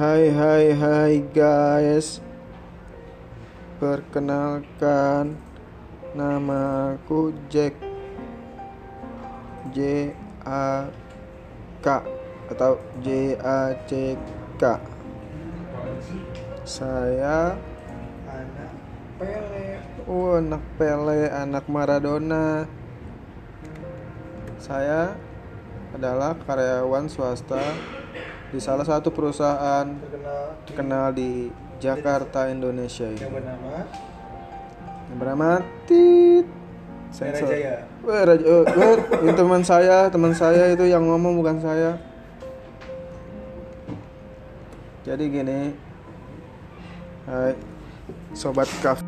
Hai hai hai guys. Perkenalkan Namaku Jack. J A K atau J A C K. Saya anak Pele. Oh anak Pele anak Maradona. Saya adalah karyawan swasta di salah satu perusahaan terkenal terkenal di Jakarta Indonesia ini. yang bernama Yang bernama Tit Jaya. Wah, Raja, oh, wah, ini teman saya, teman saya itu yang ngomong bukan saya. Jadi gini, hai, sobat kaf.